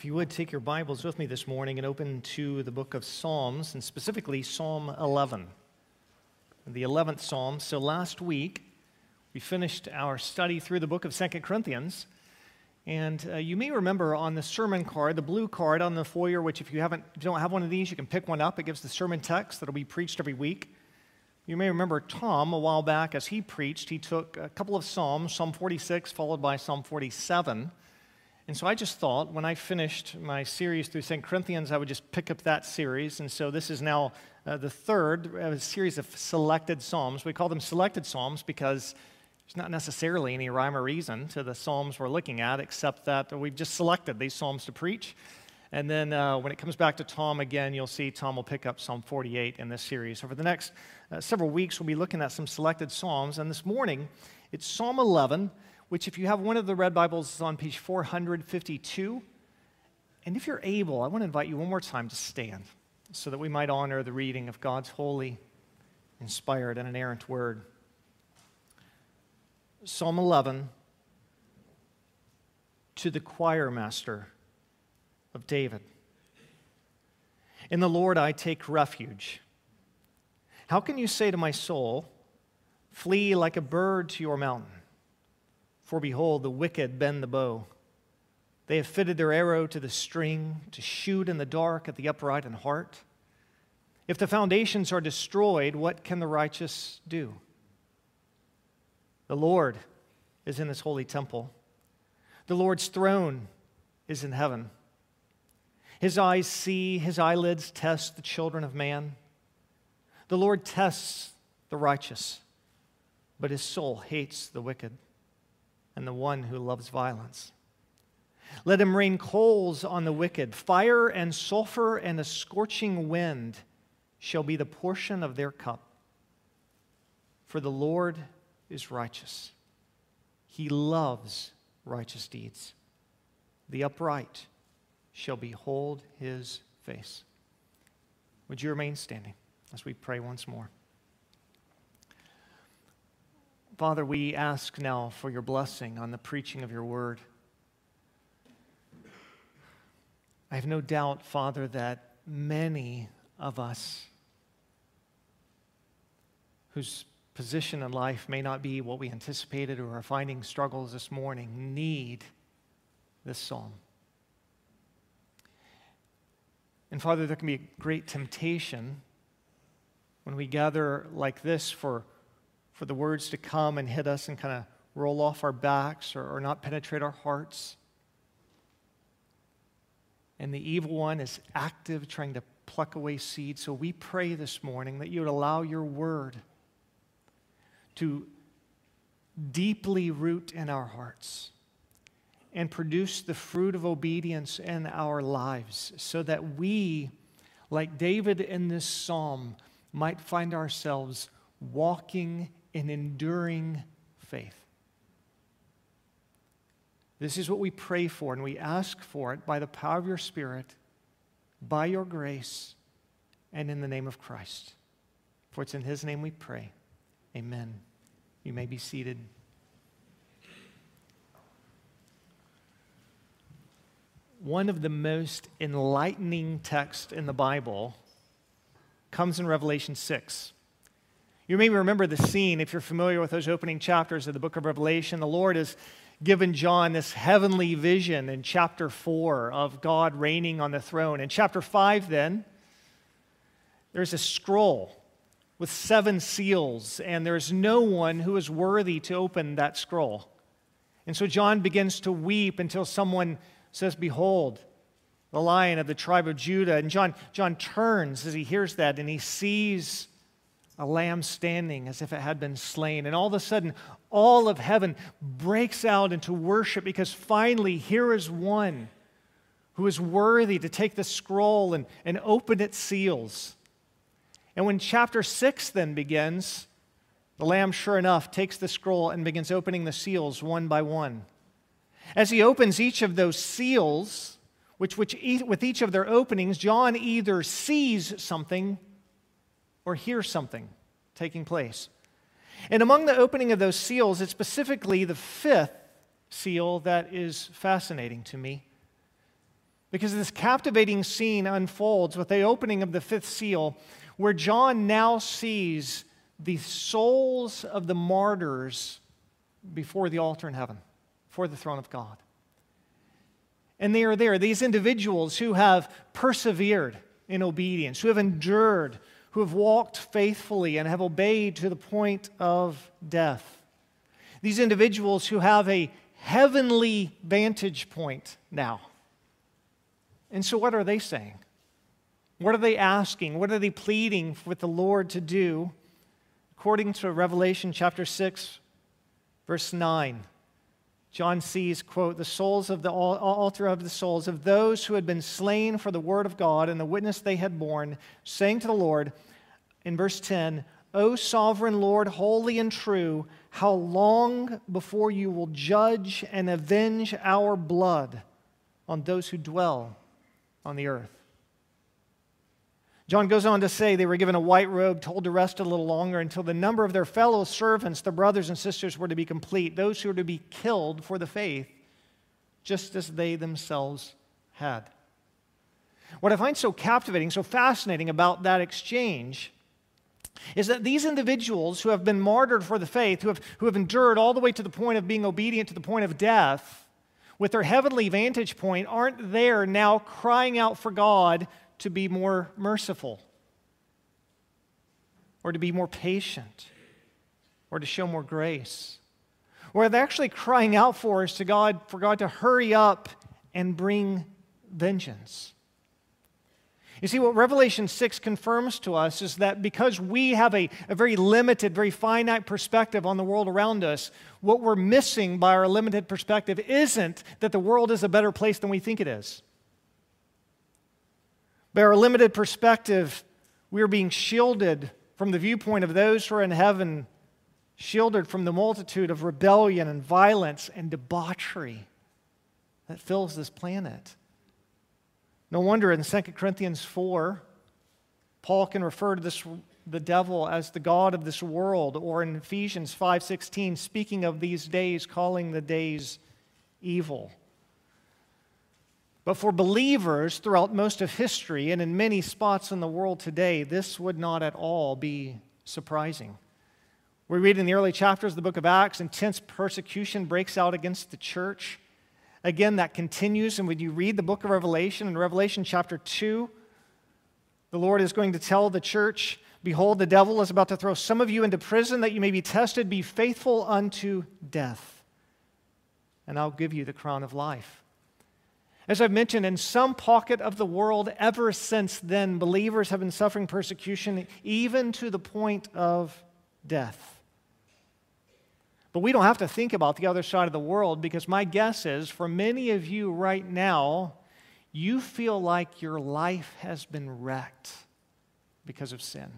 If you would take your Bibles with me this morning and open to the book of Psalms, and specifically Psalm 11, the 11th Psalm. So last week, we finished our study through the book of Second Corinthians. And uh, you may remember on the sermon card, the blue card on the foyer, which if you haven't, if you don't have one of these, you can pick one up. It gives the sermon text that'll be preached every week. You may remember Tom a while back as he preached, he took a couple of Psalms, Psalm 46 followed by Psalm 47. And so I just thought when I finished my series through Second Corinthians, I would just pick up that series. And so this is now uh, the third uh, series of selected Psalms. We call them selected Psalms because there's not necessarily any rhyme or reason to the Psalms we're looking at, except that we've just selected these Psalms to preach. And then uh, when it comes back to Tom again, you'll see Tom will pick up Psalm 48 in this series. For the next uh, several weeks, we'll be looking at some selected Psalms. And this morning, it's Psalm 11 which, if you have one of the red Bibles, is on page 452. And if you're able, I want to invite you one more time to stand so that we might honor the reading of God's holy, inspired, and inerrant word. Psalm 11 to the choir master of David. In the Lord I take refuge. How can you say to my soul, Flee like a bird to your mountain? For behold, the wicked bend the bow. They have fitted their arrow to the string to shoot in the dark at the upright in heart. If the foundations are destroyed, what can the righteous do? The Lord is in his holy temple. The Lord's throne is in heaven. His eyes see, his eyelids test the children of man. The Lord tests the righteous, but his soul hates the wicked and the one who loves violence. Let him rain coals on the wicked. Fire and sulfur and a scorching wind shall be the portion of their cup. For the Lord is righteous. He loves righteous deeds. The upright shall behold his face. Would you remain standing as we pray once more? Father, we ask now for your blessing on the preaching of your word. I have no doubt, Father, that many of us whose position in life may not be what we anticipated or are finding struggles this morning need this psalm. And Father, there can be a great temptation when we gather like this for for the words to come and hit us and kind of roll off our backs or, or not penetrate our hearts. And the evil one is active, trying to pluck away seeds. So we pray this morning that you would allow your word to deeply root in our hearts and produce the fruit of obedience in our lives so that we, like David in this psalm, might find ourselves walking in enduring faith. This is what we pray for, and we ask for it by the power of your Spirit, by your grace, and in the name of Christ. For it's in his name we pray. Amen. You may be seated. One of the most enlightening texts in the Bible comes in Revelation 6. You may remember the scene if you're familiar with those opening chapters of the book of Revelation. The Lord has given John this heavenly vision in chapter 4 of God reigning on the throne. In chapter 5, then, there's a scroll with seven seals, and there's no one who is worthy to open that scroll. And so John begins to weep until someone says, Behold, the lion of the tribe of Judah. And John, John turns as he hears that, and he sees a lamb standing as if it had been slain. And all of a sudden, all of heaven breaks out into worship because finally, here is one who is worthy to take the scroll and, and open its seals. And when chapter 6 then begins, the Lamb, sure enough, takes the scroll and begins opening the seals one by one. As he opens each of those seals, which, which with each of their openings, John either sees something or hear something taking place. And among the opening of those seals, it's specifically the fifth seal that is fascinating to me. Because this captivating scene unfolds with the opening of the fifth seal, where John now sees the souls of the martyrs before the altar in heaven, before the throne of God. And they are there, these individuals who have persevered in obedience, who have endured, who have walked faithfully and have obeyed to the point of death. These individuals who have a heavenly vantage point now. And so, what are they saying? What are they asking? What are they pleading with the Lord to do? According to Revelation chapter 6, verse 9, John sees, quote, the souls of the altar of the souls of those who had been slain for the word of God and the witness they had borne, saying to the Lord, in verse 10, O sovereign Lord, holy and true, how long before you will judge and avenge our blood on those who dwell on the earth? John goes on to say they were given a white robe, told to rest a little longer until the number of their fellow servants, the brothers and sisters, were to be complete, those who were to be killed for the faith, just as they themselves had. What I find so captivating, so fascinating about that exchange is that these individuals who have been martyred for the faith, who have, who have endured all the way to the point of being obedient to the point of death, with their heavenly vantage point, aren't there now crying out for God to be more merciful or to be more patient or to show more grace. What they're actually crying out for is to God, for God to hurry up and bring vengeance. You see, what Revelation 6 confirms to us is that because we have a, a very limited, very finite perspective on the world around us, what we're missing by our limited perspective isn't that the world is a better place than we think it is. By our limited perspective, we are being shielded from the viewpoint of those who are in heaven, shielded from the multitude of rebellion and violence and debauchery that fills this planet. No wonder in 2 Corinthians 4, Paul can refer to this, the devil as the God of this world, or in Ephesians 5:16, speaking of these days, calling the days evil. But for believers throughout most of history and in many spots in the world today, this would not at all be surprising. We read in the early chapters of the book of Acts, intense persecution breaks out against the church. Again, that continues. And when you read the book of Revelation, in Revelation chapter 2, the Lord is going to tell the church, Behold, the devil is about to throw some of you into prison that you may be tested. Be faithful unto death, and I'll give you the crown of life. As I've mentioned, in some pocket of the world, ever since then, believers have been suffering persecution, even to the point of death. But we don't have to think about the other side of the world because my guess is for many of you right now, you feel like your life has been wrecked because of sin.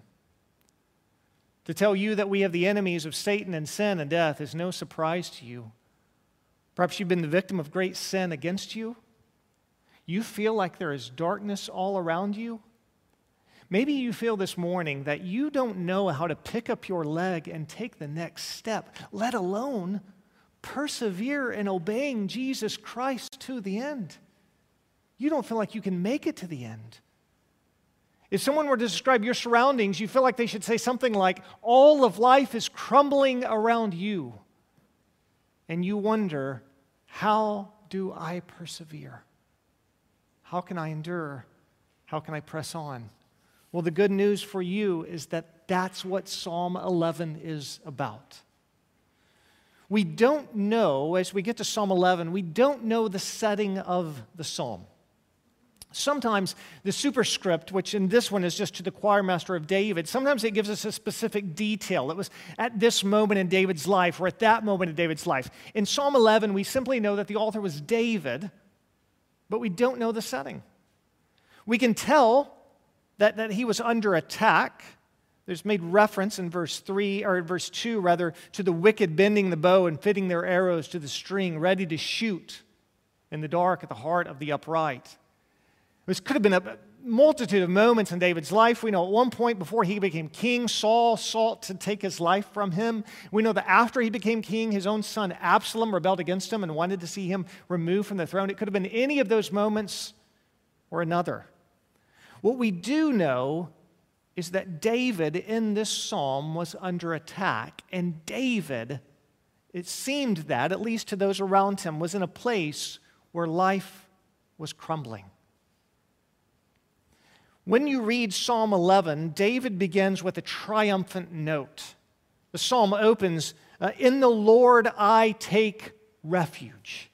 To tell you that we have the enemies of Satan and sin and death is no surprise to you. Perhaps you've been the victim of great sin against you. You feel like there is darkness all around you. Maybe you feel this morning that you don't know how to pick up your leg and take the next step, let alone persevere in obeying Jesus Christ to the end. You don't feel like you can make it to the end. If someone were to describe your surroundings, you feel like they should say something like, All of life is crumbling around you. And you wonder, How do I persevere? How can I endure? How can I press on? Well, the good news for you is that that's what Psalm 11 is about. We don't know, as we get to Psalm 11, we don't know the setting of the psalm. Sometimes the superscript, which in this one is just to the choir master of David, sometimes it gives us a specific detail. It was at this moment in David's life or at that moment in David's life. In Psalm 11, we simply know that the author was David, but we don't know the setting. We can tell that, that he was under attack. There's made reference in verse 3, or verse 2, rather, to the wicked bending the bow and fitting their arrows to the string, ready to shoot in the dark at the heart of the upright. This could have been a multitude of moments in David's life. We know at one point before he became king, Saul sought to take his life from him. We know that after he became king, his own son Absalom rebelled against him and wanted to see him removed from the throne. It could have been any of those moments or another. What we do know is that David in this psalm was under attack, and David, it seemed that, at least to those around him, was in a place where life was crumbling. When you read Psalm 11, David begins with a triumphant note. The psalm opens, uh, In the Lord I take refuge.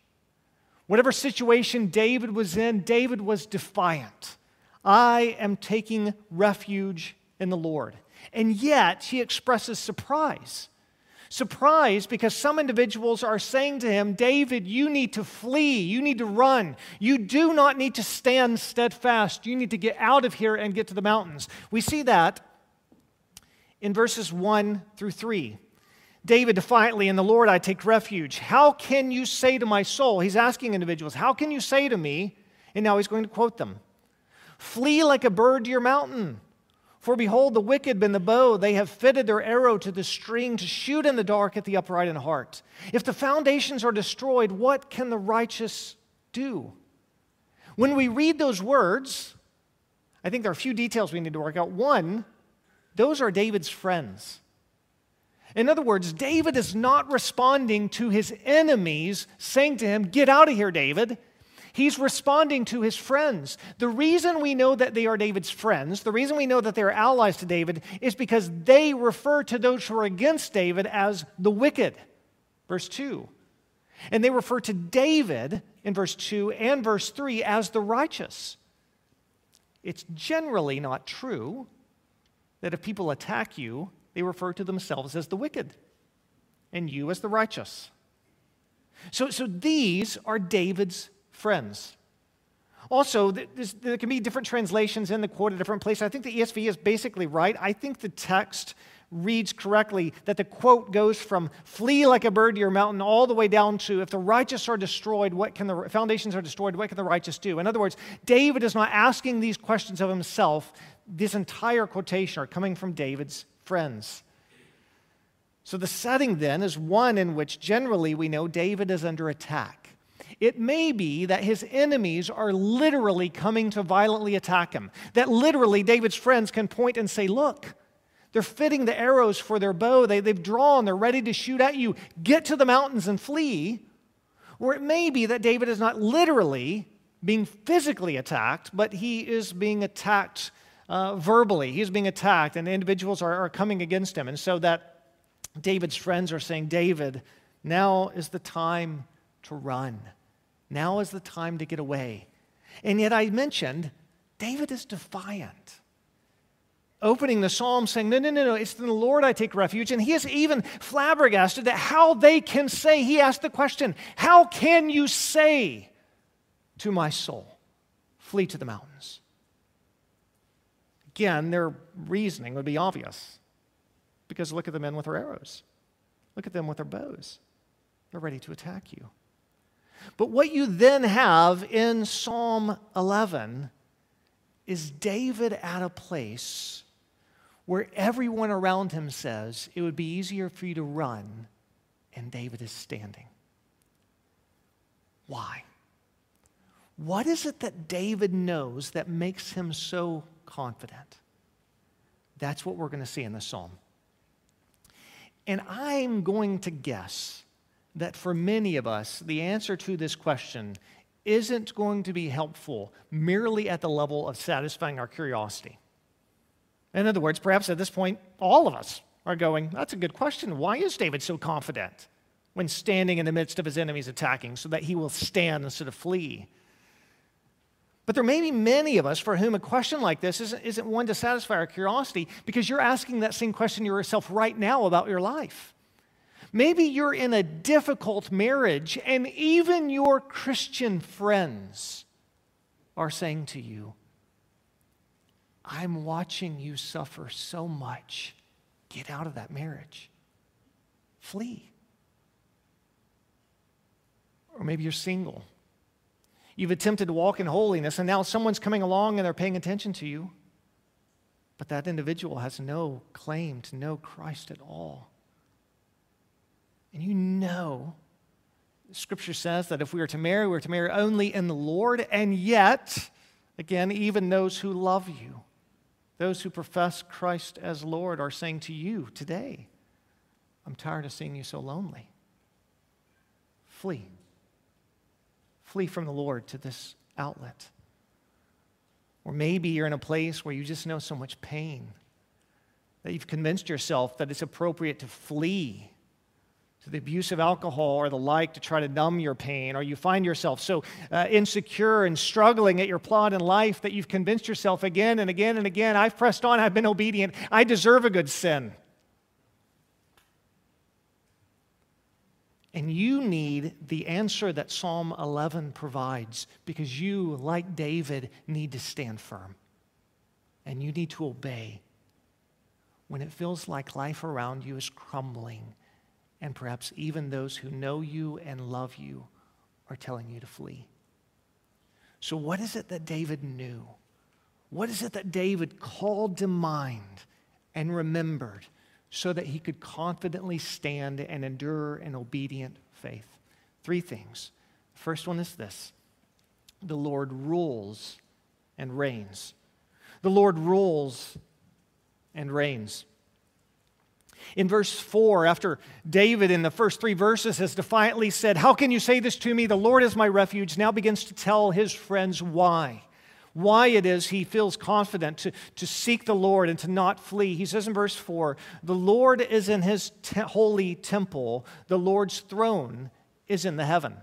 Whatever situation David was in, David was defiant. I am taking refuge in the Lord. And yet, he expresses surprise. Surprise because some individuals are saying to him, David, you need to flee. You need to run. You do not need to stand steadfast. You need to get out of here and get to the mountains. We see that in verses 1 through 3. David defiantly, in the Lord I take refuge. How can you say to my soul? He's asking individuals, How can you say to me? And now he's going to quote them Flee like a bird to your mountain. For behold, the wicked bend the bow, they have fitted their arrow to the string to shoot in the dark at the upright in heart. If the foundations are destroyed, what can the righteous do? When we read those words, I think there are a few details we need to work out. One, those are David's friends. In other words, David is not responding to his enemies saying to him, Get out of here, David. He's responding to his friends. The reason we know that they are David's friends, the reason we know that they are allies to David, is because they refer to those who are against David as the wicked. Verse 2. And they refer to David in verse 2 and verse 3 as the righteous. It's generally not true that if people attack you, they refer to themselves as the wicked and you as the righteous. So, so these are David's friends. Also, there can be different translations in the quote at different places. I think the ESV is basically right. I think the text reads correctly that the quote goes from flee like a bird to your mountain all the way down to if the righteous are destroyed, what can the foundations are destroyed, what can the righteous do? In other words, David is not asking these questions of himself. This entire quotation are coming from David's friends. So the setting then is one in which generally we know David is under attack. It may be that his enemies are literally coming to violently attack him. That literally David's friends can point and say, Look, they're fitting the arrows for their bow. They, they've drawn, they're ready to shoot at you. Get to the mountains and flee. Or it may be that David is not literally being physically attacked, but he is being attacked uh, verbally. He's being attacked, and individuals are, are coming against him. And so that David's friends are saying, David, now is the time to run. Now is the time to get away. And yet I mentioned David is defiant. Opening the psalm saying, No, no, no, no, it's in the Lord I take refuge. And he is even flabbergasted at how they can say, he asked the question, How can you say to my soul, Flee to the mountains? Again, their reasoning would be obvious because look at the men with their arrows, look at them with their bows. They're ready to attack you. But what you then have in Psalm 11 is David at a place where everyone around him says it would be easier for you to run, and David is standing. Why? What is it that David knows that makes him so confident? That's what we're going to see in the psalm. And I'm going to guess that for many of us, the answer to this question isn't going to be helpful merely at the level of satisfying our curiosity. In other words, perhaps at this point, all of us are going, That's a good question. Why is David so confident when standing in the midst of his enemies attacking so that he will stand instead of flee? But there may be many of us for whom a question like this isn't, isn't one to satisfy our curiosity because you're asking that same question yourself right now about your life. Maybe you're in a difficult marriage, and even your Christian friends are saying to you, I'm watching you suffer so much. Get out of that marriage. Flee. Or maybe you're single. You've attempted to walk in holiness, and now someone's coming along and they're paying attention to you. But that individual has no claim to know Christ at all. And you know, Scripture says that if we are to marry, we're to marry only in the Lord, and yet Again, even those who love you, those who profess Christ as Lord, are saying to you today, I'm tired of seeing you so lonely. Flee. Flee from the Lord to this outlet. Or maybe you're in a place where you just know so much pain that you've convinced yourself that it's appropriate to flee to the abuse of alcohol or the like to try to numb your pain, or you find yourself so uh, insecure and struggling at your plot in life that you've convinced yourself again and again and again, I've pressed on, I've been obedient, I deserve a good sin. And you need the answer that Psalm 11 provides because you, like David, need to stand firm and you need to obey when it feels like life around you is crumbling and perhaps even those who know you and love you are telling you to flee. So, what is it that David knew? What is it that David called to mind and remembered so that he could confidently stand and endure an obedient faith? Three things. The first one is this the Lord rules and reigns. The Lord rules and reigns. In verse 4, after David in the first three verses has defiantly said, How can you say this to me? The Lord is my refuge, now begins to tell his friends why. Why it is he feels confident to, to seek the Lord and to not flee. He says in verse 4 The Lord is in his te- holy temple, the Lord's throne is in the heaven.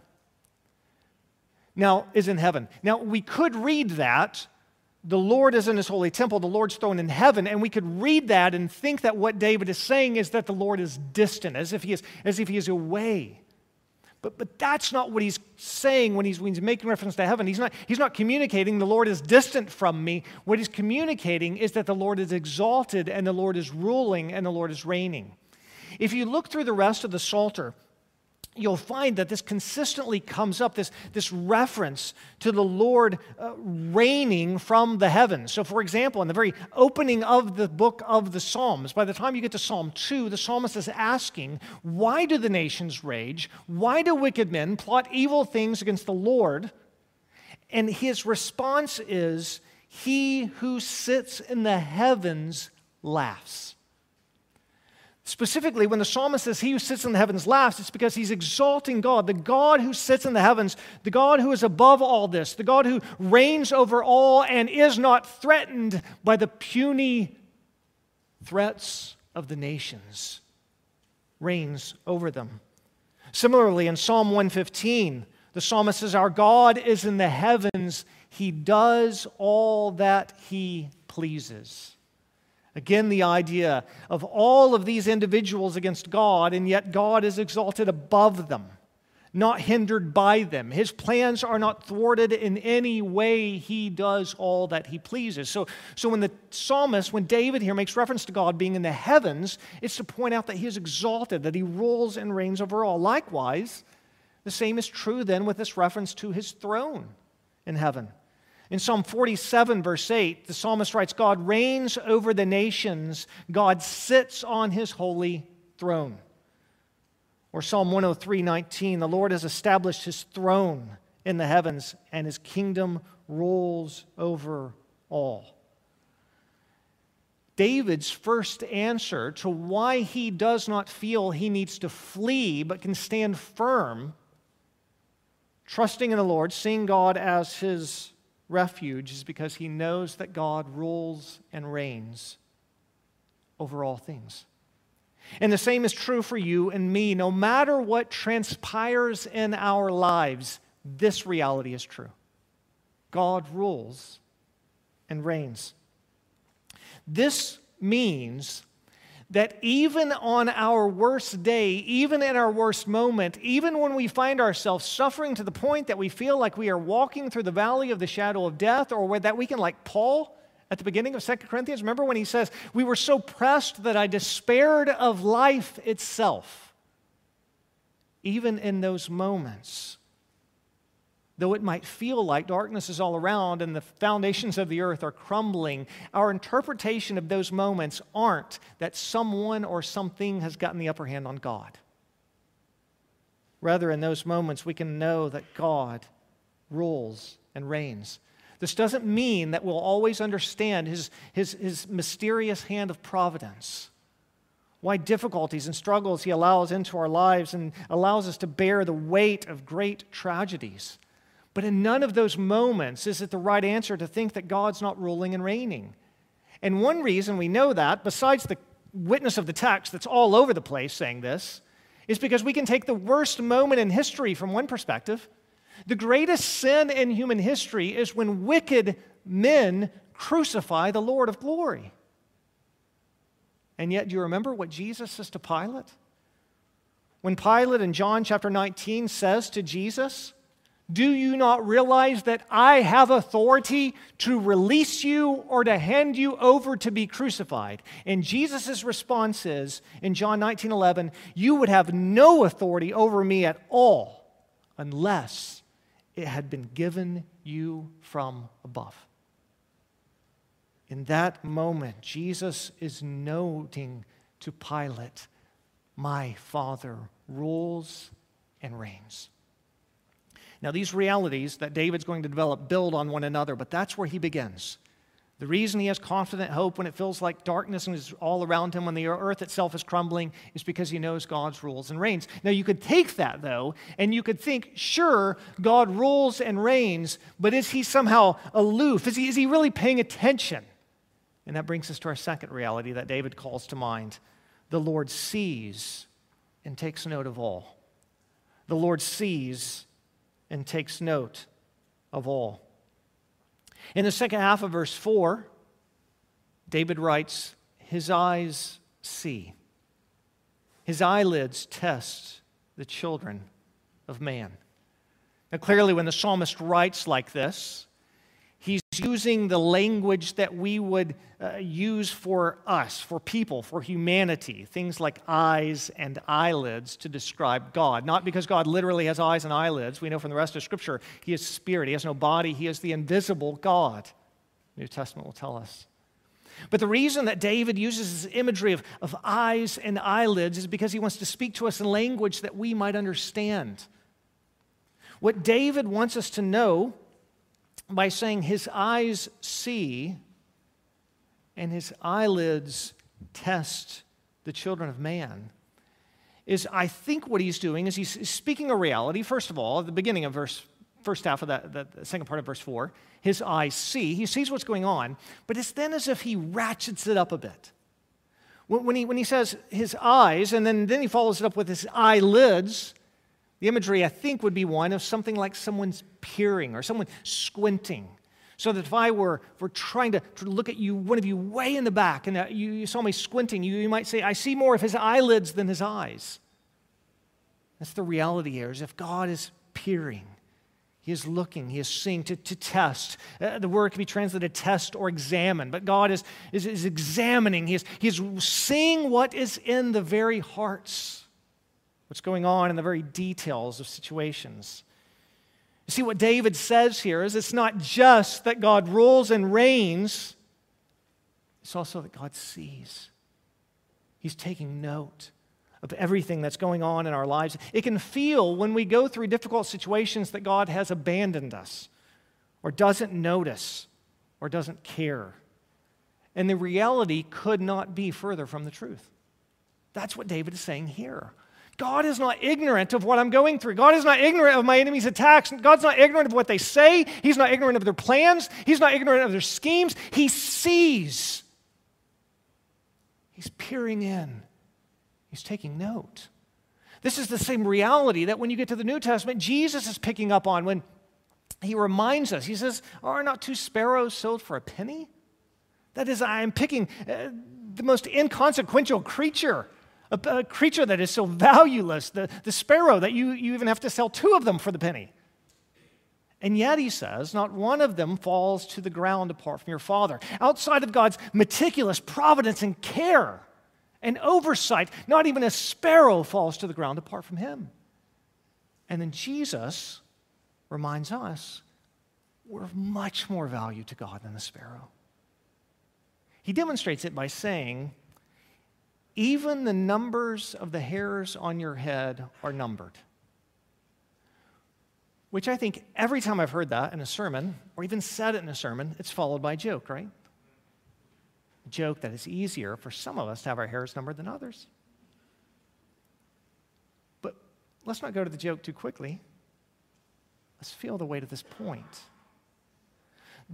Now, is in heaven. Now, we could read that the Lord is in his holy temple, the Lord's throne in heaven. And we could read that and think that what David is saying is that the Lord is distant, as if he is, as if he is away. But, but that's not what he's saying when he's, when he's making reference to heaven. He's not, he's not communicating the Lord is distant from me. What he's communicating is that the Lord is exalted and the Lord is ruling and the Lord is reigning. If you look through the rest of the Psalter, you'll find that this consistently comes up, this, this reference to the Lord uh, reigning from the heavens. So, for example, in the very opening of the book of the Psalms, by the time you get to Psalm 2, the psalmist is asking, Why do the nations rage? Why do wicked men plot evil things against the Lord? And his response is, He who sits in the heavens laughs. Specifically, when the psalmist says, He who sits in the heavens laughs, it's because he's exalting God, the God who sits in the heavens, the God who is above all this, the God who reigns over all and is not threatened by the puny threats of the nations, reigns over them. Similarly, in Psalm 115, the psalmist says, Our God is in the heavens, He does all that He pleases. Again, the idea of all of these individuals against God, and yet God is exalted above them, not hindered by them. His plans are not thwarted in any way. He does all that he pleases. So, so when the psalmist, when David here makes reference to God being in the heavens, it's to point out that he is exalted, that he rules and reigns over all. Likewise, the same is true then with this reference to his throne in heaven. In Psalm 47, verse 8, the psalmist writes God reigns over the nations, God sits on his holy throne. Or Psalm 103, 19, the Lord has established his throne in the heavens, and his kingdom rules over all. David's first answer to why he does not feel he needs to flee but can stand firm, trusting in the Lord, seeing God as his refuge is because he knows that God rules and reigns over all things. And the same is true for you and me. No matter what transpires in our lives, this reality is true. God rules and reigns. This means that even on our worst day, even in our worst moment, even when we find ourselves suffering to the point that we feel like we are walking through the valley of the shadow of death, or that we can, like Paul at the beginning of 2 Corinthians, remember when he says, We were so pressed that I despaired of life itself. Even in those moments, Though it might feel like darkness is all around and the foundations of the earth are crumbling, our interpretation of those moments aren't that someone or something has gotten the upper hand on God. Rather, in those moments, we can know that God rules and reigns. This doesn't mean that we'll always understand his, his, his mysterious hand of providence, why difficulties and struggles he allows into our lives and allows us to bear the weight of great tragedies. But in none of those moments is it the right answer to think that God's not ruling and reigning. And one reason we know that, besides the witness of the text that's all over the place saying this, is because we can take the worst moment in history from one perspective. The greatest sin in human history is when wicked men crucify the Lord of glory. And yet, do you remember what Jesus says to Pilate? When Pilate in John chapter 19 says to Jesus, do you not realize that I have authority to release you or to hand you over to be crucified? And Jesus' response is in John 19 11, You would have no authority over me at all unless it had been given you from above. In that moment, Jesus is noting to Pilate, My Father rules and reigns. Now, these realities that David's going to develop build on one another, but that's where he begins. The reason he has confident hope when it feels like darkness is all around him, when the earth itself is crumbling, is because he knows God's rules and reigns. Now, you could take that, though, and you could think, sure, God rules and reigns, but is he somehow aloof? Is he, is he really paying attention? And that brings us to our second reality that David calls to mind the Lord sees and takes note of all. The Lord sees and takes note of all. In the second half of verse 4, David writes, His eyes see, his eyelids test the children of man. Now, clearly, when the psalmist writes like this, using the language that we would uh, use for us, for people, for humanity, things like eyes and eyelids to describe God. Not because God literally has eyes and eyelids. We know from the rest of Scripture, He is spirit, He has no body, He is the invisible God. New Testament will tell us. But the reason that David uses this imagery of, of eyes and eyelids is because he wants to speak to us in language that we might understand. What David wants us to know by saying his eyes see and his eyelids test the children of man is I think what he's doing is he's speaking a reality, first of all, at the beginning of verse, first half of that, the second part of verse four, his eyes see, he sees what's going on, but it's then as if he ratchets it up a bit. When he, when he says his eyes, and then, then he follows it up with his eyelids, the imagery, I think, would be one of something like someone's peering or someone squinting. So that if I were, were trying to, to look at you, one of you way in the back, and uh, you, you saw me squinting, you, you might say, I see more of his eyelids than his eyes. That's the reality here, is if God is peering, he is looking, he is seeing to, to test. Uh, the word can be translated test or examine, but God is, is, is examining, he is, he is seeing what is in the very hearts what's going on in the very details of situations. You see, what David says here is it's not just that God rules and reigns, it's also that God sees. He's taking note of everything that's going on in our lives. It can feel when we go through difficult situations that God has abandoned us, or doesn't notice, or doesn't care. And the reality could not be further from the truth. That's what David is saying here. God is not ignorant of what I'm going through. God is not ignorant of my enemy's attacks. God's not ignorant of what they say. He's not ignorant of their plans. He's not ignorant of their schemes. He sees. He's peering in. He's taking note. This is the same reality that when you get to the New Testament, Jesus is picking up on when he reminds us. He says, Are not two sparrows sold for a penny? That is, I am picking uh, the most inconsequential creature a, a creature that is so valueless, the, the sparrow, that you, you even have to sell two of them for the penny. And yet, he says, not one of them falls to the ground apart from your Father. Outside of God's meticulous providence and care and oversight, not even a sparrow falls to the ground apart from him. And then Jesus reminds us we're of much more value to God than the sparrow. He demonstrates it by saying, even the numbers of the hairs on your head are numbered. Which I think every time I've heard that in a sermon, or even said it in a sermon, it's followed by a joke, right? A joke that it's easier for some of us to have our hairs numbered than others. But let's not go to the joke too quickly. Let's feel the weight of this point.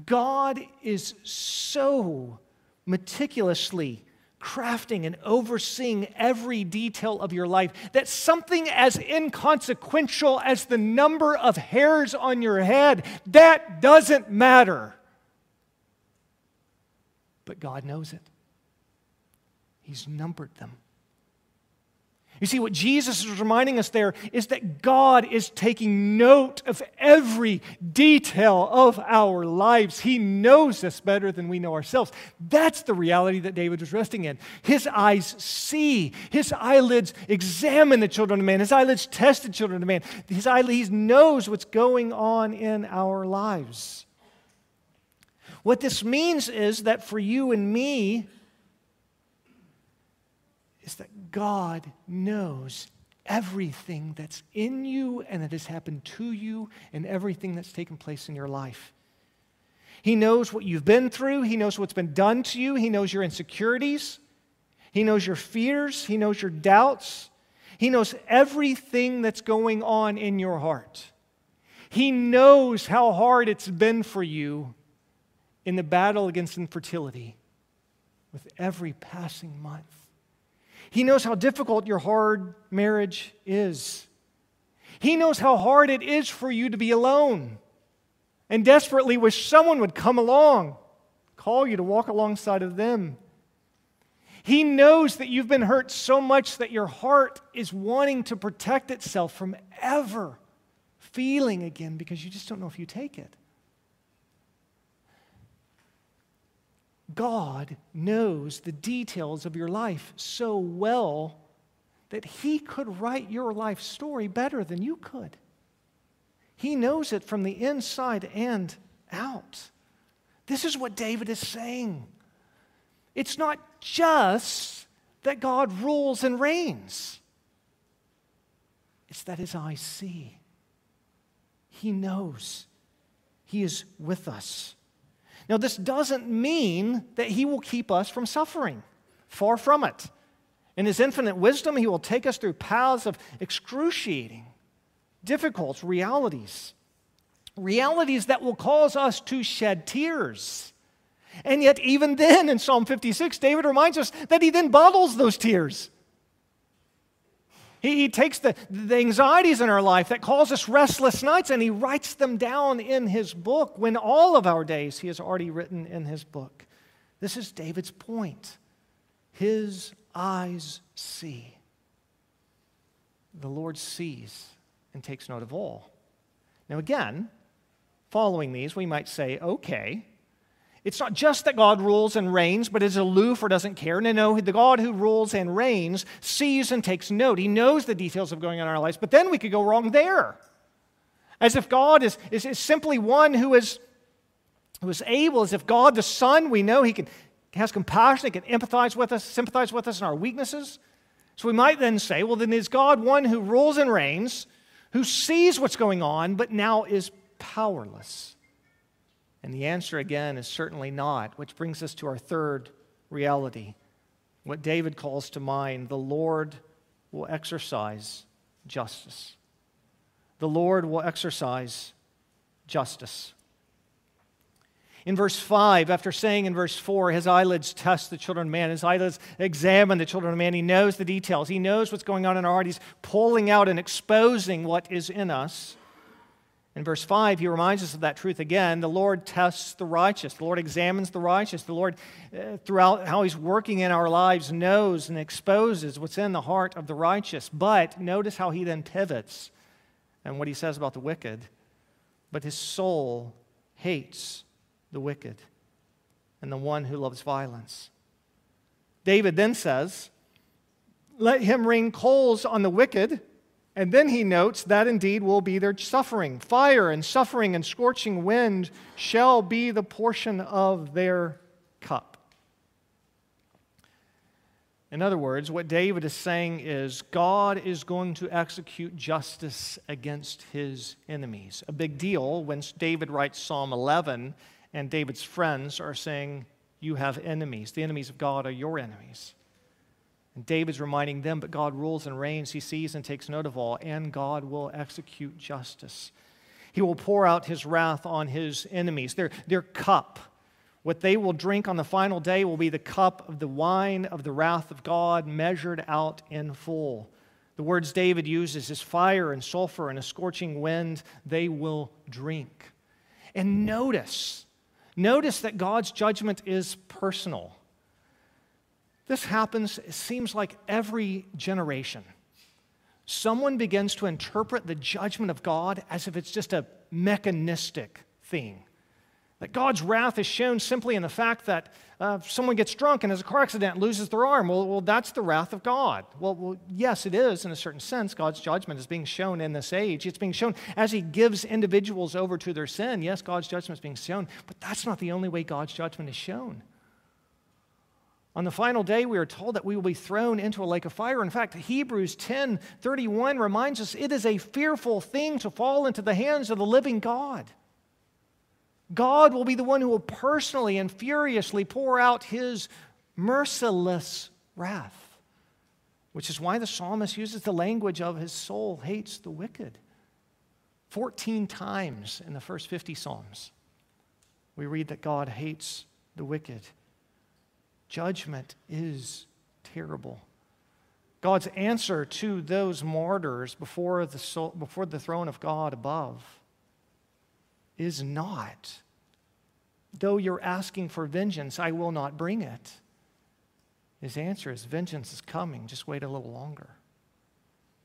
God is so meticulously crafting and overseeing every detail of your life that something as inconsequential as the number of hairs on your head that doesn't matter. But god knows it. He's numbered them you see, what Jesus is reminding us there is that God is taking note of every detail of our lives. He knows us better than we know ourselves. That's the reality that David was resting in. His eyes see, his eyelids examine the children of man, his eyelids test the children of man. His eyelids knows what's going on in our lives. What this means is that for you and me, is that God knows everything that's in you and that has happened to you and everything that's taken place in your life. He knows what you've been through, He knows what's been done to you, He knows your insecurities, He knows your fears, He knows your doubts, He knows everything that's going on in your heart. He knows how hard it's been for you in the battle against infertility with every passing month. He knows how difficult your hard marriage is. He knows how hard it is for you to be alone and desperately wish someone would come along, call you to walk alongside of them. He knows that you've been hurt so much that your heart is wanting to protect itself from ever feeling again because you just don't know if you take it. God knows the details of your life so well that He could write your life story better than you could. He knows it from the inside and out. This is what David is saying. It's not just that God rules and reigns, it's that His eyes see. He knows. He is with us. Now, this doesn't mean that He will keep us from suffering. Far from it. In His infinite wisdom, He will take us through paths of excruciating, difficult realities. Realities that will cause us to shed tears. And yet, even then, in Psalm 56, David reminds us that he then bottles those tears. He, he takes the, the anxieties in our life that cause us restless nights and he writes them down in his book when all of our days he has already written in his book. This is David's point. His eyes see. The Lord sees and takes note of all. Now, again, following these, we might say, okay, it's not just that God rules and reigns, but is aloof or doesn't care. No, no, the God who rules and reigns sees and takes note. He knows the details of going on in our lives, but then we could go wrong there. As if God is, is, is simply one who is, who is able, as if God the Son, we know He can, has compassion, He can empathize with us, sympathize with us in our weaknesses. So we might then say, well, then is God one who rules and reigns, who sees what's going on, but now is powerless? And the answer again is certainly not, which brings us to our third reality. What David calls to mind the Lord will exercise justice. The Lord will exercise justice. In verse 5, after saying in verse 4, his eyelids test the children of man, his eyelids examine the children of man, he knows the details, he knows what's going on in our heart, he's pulling out and exposing what is in us. In verse 5, he reminds us of that truth again. The Lord tests the righteous. The Lord examines the righteous. The Lord, uh, throughout how he's working in our lives, knows and exposes what's in the heart of the righteous. But notice how he then pivots and what he says about the wicked. But his soul hates the wicked and the one who loves violence. David then says, Let him rain coals on the wicked and then he notes that indeed will be their suffering. Fire and suffering and scorching wind shall be the portion of their cup. In other words, what David is saying is God is going to execute justice against his enemies. A big deal when David writes Psalm 11 and David's friends are saying, You have enemies. The enemies of God are your enemies. And David's reminding them, But God rules and reigns. He sees and takes note of all, and God will execute justice. He will pour out his wrath on his enemies. Their, their cup what they will drink on the final day will be the cup of the wine of the wrath of God measured out in full. The words David uses is fire and sulfur and a scorching wind, they will drink. And notice, notice that God's judgment is personal. This happens, it seems like every generation. Someone begins to interpret the judgment of God as if it's just a mechanistic thing. That God's wrath is shown simply in the fact that uh, someone gets drunk and has a car accident and loses their arm. Well, well that's the wrath of God. Well, well, yes, it is in a certain sense. God's judgment is being shown in this age. It's being shown as He gives individuals over to their sin. Yes, God's judgment is being shown, but that's not the only way God's judgment is shown. On the final day, we are told that we will be thrown into a lake of fire. In fact, Hebrews 10 31 reminds us it is a fearful thing to fall into the hands of the living God. God will be the one who will personally and furiously pour out his merciless wrath, which is why the psalmist uses the language of his soul hates the wicked. 14 times in the first 50 Psalms, we read that God hates the wicked. Judgment is terrible. God's answer to those martyrs before the, soul, before the throne of God above is not. Though you're asking for vengeance, I will not bring it. His answer is vengeance is coming, just wait a little longer.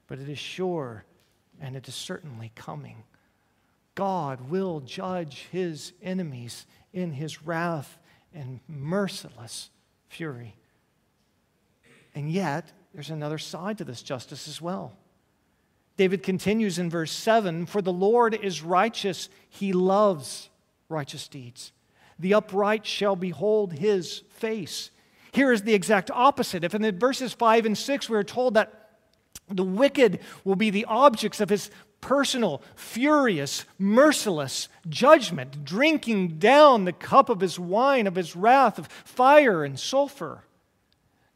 But it is sure and it is certainly coming. God will judge his enemies in his wrath and merciless fury. And yet, there's another side to this justice as well. David continues in verse 7 For the Lord is righteous, he loves righteous deeds. The upright shall behold his face. Here is the exact opposite. If in the verses 5 and 6 we are told that the wicked will be the objects of his personal, furious, merciless judgment, drinking down the cup of his wine, of his wrath, of fire and sulfur.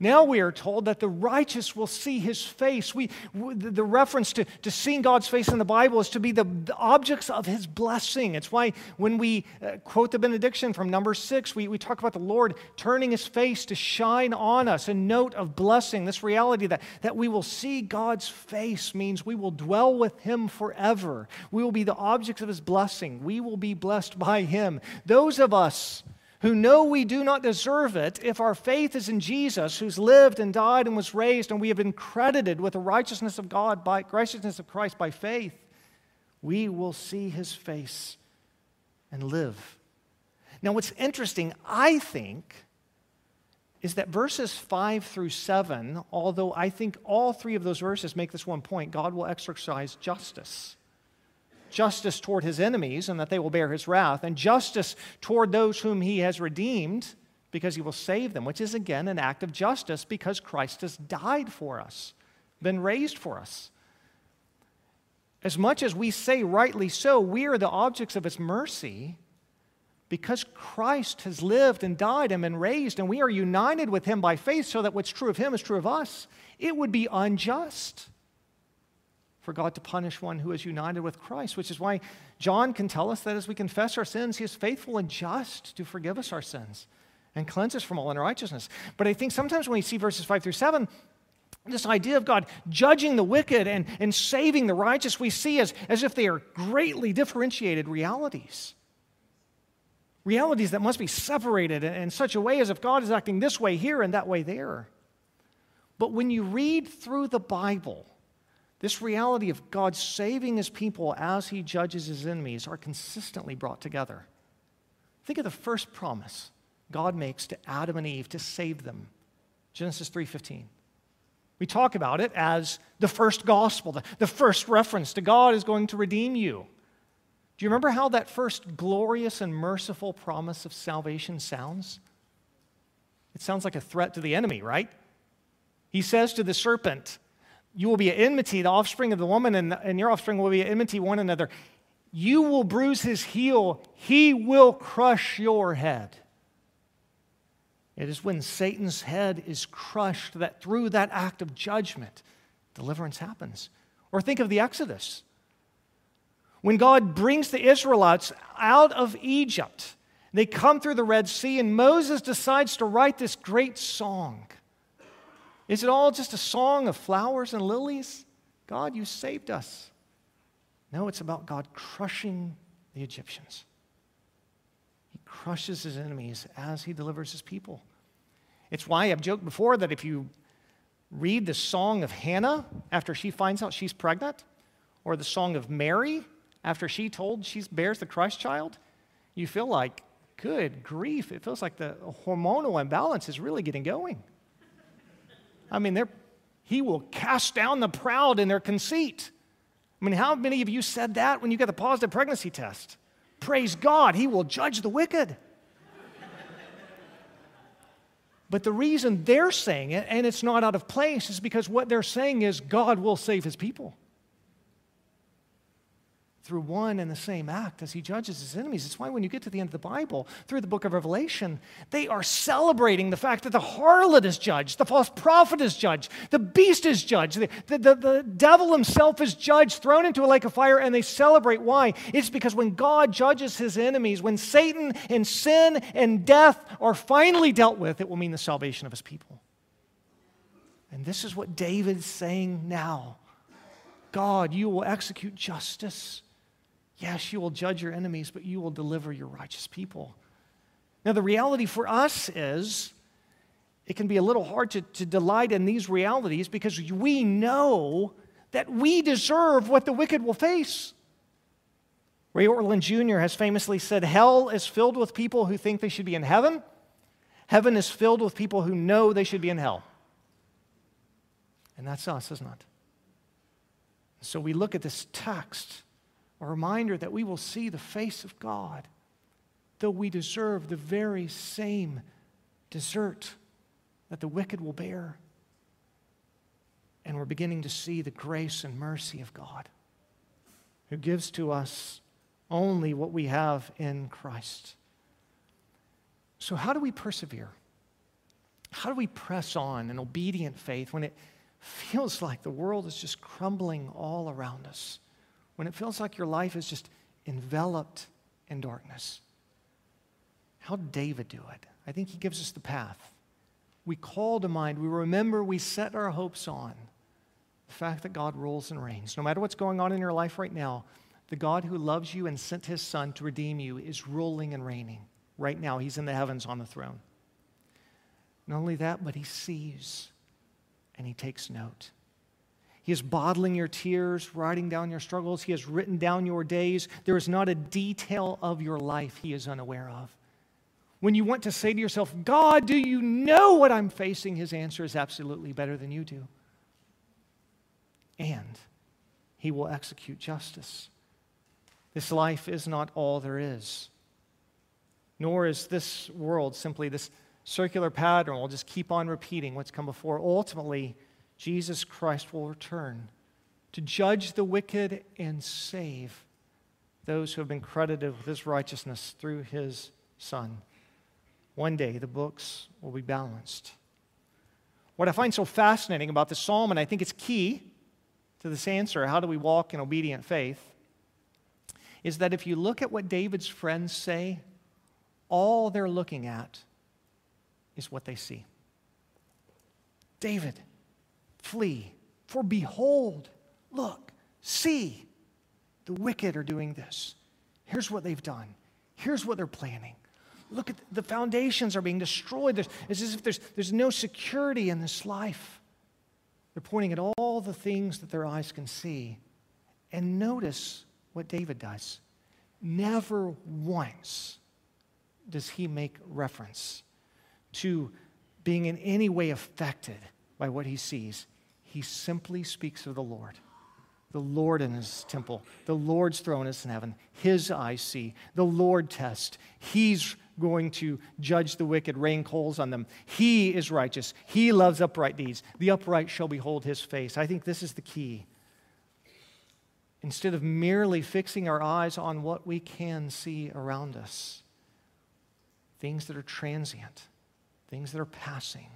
Now we are told that the righteous will see his face. We, the reference to, to seeing God's face in the Bible is to be the, the objects of his blessing. It's why when we uh, quote the benediction from number six, we, we talk about the Lord turning his face to shine on us, a note of blessing. This reality that, that we will see God's face means we will dwell with him forever. We will be the objects of his blessing. We will be blessed by him. Those of us who know we do not deserve it, if our faith is in Jesus, who's lived and died and was raised, and we have been credited with the righteousness of God by righteousness of Christ by faith, we will see his face and live. Now, what's interesting, I think, is that verses 5 through 7, although I think all three of those verses make this one point God will exercise justice justice toward his enemies and that they will bear his wrath, and justice toward those whom he has redeemed because he will save them, which is again an act of justice because Christ has died for us, been raised for us. As much as we say rightly so, we are the objects of his mercy because Christ has lived and died and been raised, and we are united with him by faith so that what's true of him is true of us. It would be unjust for God to punish one who is united with Christ, which is why John can tell us that as we confess our sins, he is faithful and just to forgive us our sins and cleanse us from all unrighteousness. But I think sometimes when we see verses 5 through 7, this idea of God judging the wicked and, and saving the righteous, we see as, as if they are greatly differentiated realities. Realities that must be separated in, in such a way as if God is acting this way here and that way there. But when you read through the Bible, this reality of God saving his people as he judges his enemies are consistently brought together. Think of the first promise God makes to Adam and Eve to save them. Genesis 3:15. We talk about it as the first gospel, the, the first reference to God is going to redeem you. Do you remember how that first glorious and merciful promise of salvation sounds? It sounds like a threat to the enemy, right? He says to the serpent, You will be at enmity, the offspring of the woman, and, and your offspring will be at enmity one another. You will bruise his heel, he will crush your head. It is when Satan's head is crushed that through that act of judgment, deliverance happens. Or think of the Exodus. When God brings the Israelites out of Egypt, they come through the Red Sea, and Moses decides to write this great song. Is it all just a song of flowers and lilies? God, you saved us. No, it's about God crushing the Egyptians. He crushes his enemies as he delivers his people. It's why I've joked before that if you read the song of Hannah after she finds out she's pregnant, or the song of Mary after she told she bears the Christ child, you feel like, good grief, it feels like the hormonal imbalance is really getting going. I mean, he will cast down the proud in their conceit. I mean, how many of you said that when you got the positive pregnancy test? Praise God, he will judge the wicked. But the reason they're saying it, and it's not out of place, is because what they're saying is God will save his people through one and the same act as he judges his enemies. It's why when you get to the end of the Bible, through the book of Revelation, they are celebrating the fact that the harlot is judged, the false prophet is judged, the beast is judged, the, the, the, the devil himself is judged, thrown into a lake of fire, and they celebrate. Why? It's because when God judges his enemies, when Satan and sin and death are finally dealt with, it will mean the salvation of his people. And this is what David's saying now. God, you will execute justice Yes, you will judge your enemies, but you will deliver your righteous people. Now, the reality for us is it can be a little hard to, to delight in these realities because we know that we deserve what the wicked will face. Ray Ortlund Jr. has famously said, Hell is filled with people who think they should be in heaven. Heaven is filled with people who know they should be in hell. And that's us, isn't it? So we look at this text a reminder that we will see the face of God, though we deserve the very same desert that the wicked will bear. And we're beginning to see the grace and mercy of God, who gives to us only what we have in Christ. So, how do we persevere? How do we press on in obedient faith when it feels like the world is just crumbling all around us? When it feels like your life is just enveloped in darkness. How did David do it? I think he gives us the path. We call to mind, we remember, we set our hopes on the fact that God rules and reigns. No matter what's going on in your life right now, the God who loves you and sent his son to redeem you is ruling and reigning. Right now, he's in the heavens on the throne. Not only that, but he sees and he takes note. He is bottling your tears, writing down your struggles. He has written down your days. There is not a detail of your life he is unaware of. When you want to say to yourself, God, do you know what I'm facing? His answer is absolutely better than you do. And he will execute justice. This life is not all there is, nor is this world simply this circular pattern. We'll just keep on repeating what's come before. Ultimately, Jesus Christ will return to judge the wicked and save those who have been credited with his righteousness through his Son. One day the books will be balanced. What I find so fascinating about this psalm, and I think it's key to this answer how do we walk in obedient faith, is that if you look at what David's friends say, all they're looking at is what they see. David, Flee. For behold, look, see, the wicked are doing this. Here's what they've done. Here's what they're planning. Look at the foundations are being destroyed. It's as if there's, there's no security in this life. They're pointing at all the things that their eyes can see. And notice what David does. Never once does he make reference to being in any way affected by what he sees. He simply speaks of the Lord. The Lord in his temple. The Lord's throne is in heaven. His eyes see. The Lord test. He's going to judge the wicked, rain coals on them. He is righteous. He loves upright deeds. The upright shall behold his face. I think this is the key. Instead of merely fixing our eyes on what we can see around us, things that are transient, things that are passing,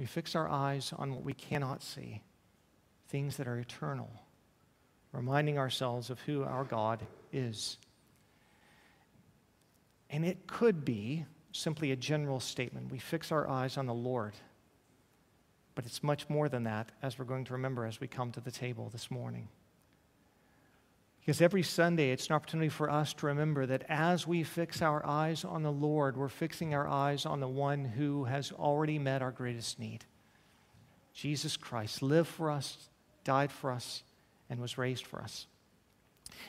we fix our eyes on what we cannot see, things that are eternal, reminding ourselves of who our God is. And it could be simply a general statement. We fix our eyes on the Lord. But it's much more than that, as we're going to remember as we come to the table this morning. Because every Sunday, it's an opportunity for us to remember that as we fix our eyes on the Lord, we're fixing our eyes on the one who has already met our greatest need Jesus Christ lived for us, died for us, and was raised for us.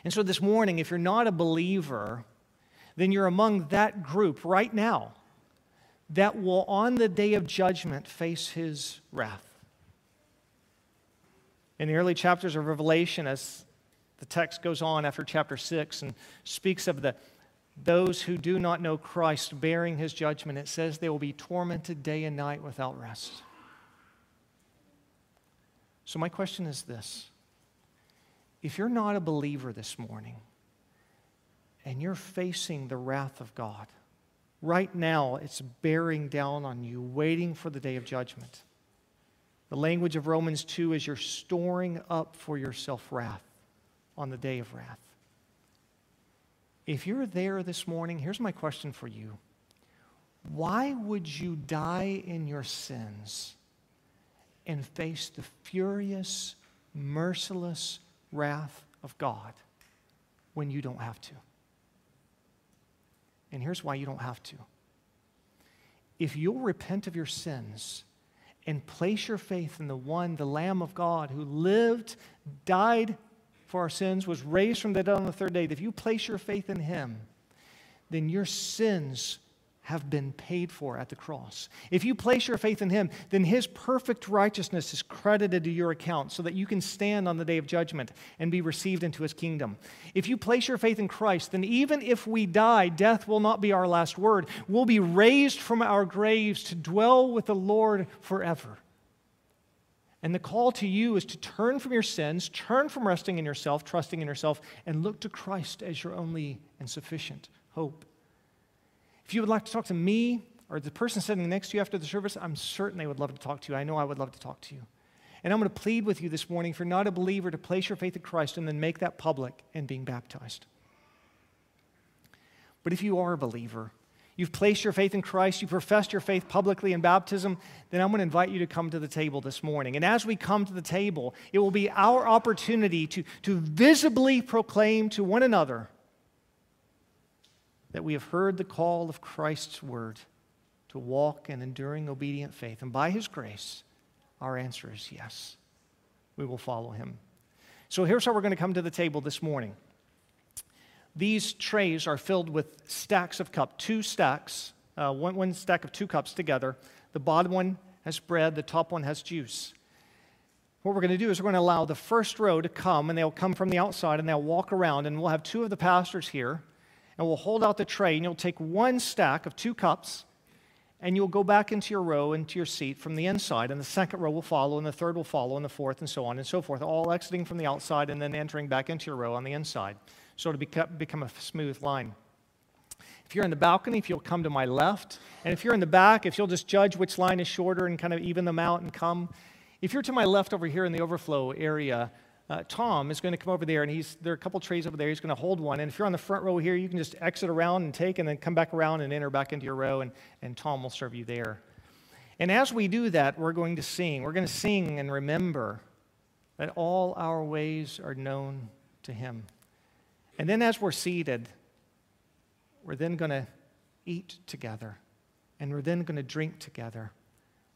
And so this morning, if you're not a believer, then you're among that group right now that will, on the day of judgment, face his wrath. In the early chapters of Revelation, as the text goes on after chapter 6 and speaks of the, those who do not know Christ bearing his judgment, it says they will be tormented day and night without rest. So, my question is this if you're not a believer this morning and you're facing the wrath of God, right now it's bearing down on you, waiting for the day of judgment. The language of Romans 2 is you're storing up for yourself wrath on the day of wrath. If you're there this morning, here's my question for you Why would you die in your sins and face the furious, merciless wrath of God when you don't have to. And here's why you don't have to. If you'll repent of your sins and place your faith in the one, the Lamb of God, who lived, died for our sins, was raised from the dead on the third day, if you place your faith in him, then your sins have been paid for at the cross. If you place your faith in Him, then His perfect righteousness is credited to your account so that you can stand on the day of judgment and be received into His kingdom. If you place your faith in Christ, then even if we die, death will not be our last word. We'll be raised from our graves to dwell with the Lord forever. And the call to you is to turn from your sins, turn from resting in yourself, trusting in yourself, and look to Christ as your only and sufficient hope. If you would like to talk to me or the person sitting next to you after the service, I'm certain they would love to talk to you. I know I would love to talk to you. And I'm going to plead with you this morning, if you're not a believer, to place your faith in Christ and then make that public in being baptized. But if you are a believer, you've placed your faith in Christ, you professed your faith publicly in baptism, then I'm going to invite you to come to the table this morning. And as we come to the table, it will be our opportunity to, to visibly proclaim to one another that we have heard the call of Christ's word to walk in enduring obedient faith. And by his grace, our answer is yes. We will follow him. So here's how we're going to come to the table this morning. These trays are filled with stacks of cups, two stacks, uh, one, one stack of two cups together. The bottom one has bread, the top one has juice. What we're going to do is we're going to allow the first row to come, and they'll come from the outside and they'll walk around, and we'll have two of the pastors here and we'll hold out the tray, and you'll take one stack of two cups, and you'll go back into your row, into your seat from the inside, and the second row will follow, and the third will follow, and the fourth, and so on and so forth, all exiting from the outside and then entering back into your row on the inside. So to become a smooth line. If you're in the balcony, if you'll come to my left, and if you're in the back, if you'll just judge which line is shorter and kind of even them out and come. If you're to my left over here in the overflow area, uh, Tom is going to come over there, and he's there are a couple trays over there. He's going to hold one, and if you're on the front row here, you can just exit around and take, and then come back around and enter back into your row, and, and Tom will serve you there. And as we do that, we're going to sing. We're going to sing and remember that all our ways are known to Him. And then as we're seated, we're then going to eat together, and we're then going to drink together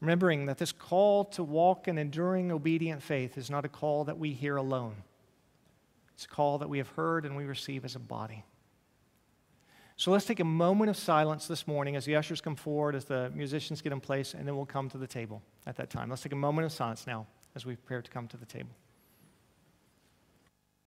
remembering that this call to walk in enduring obedient faith is not a call that we hear alone. It's a call that we have heard and we receive as a body. So let's take a moment of silence this morning as the ushers come forward, as the musicians get in place, and then we'll come to the table at that time. Let's take a moment of silence now as we prepare to come to the table.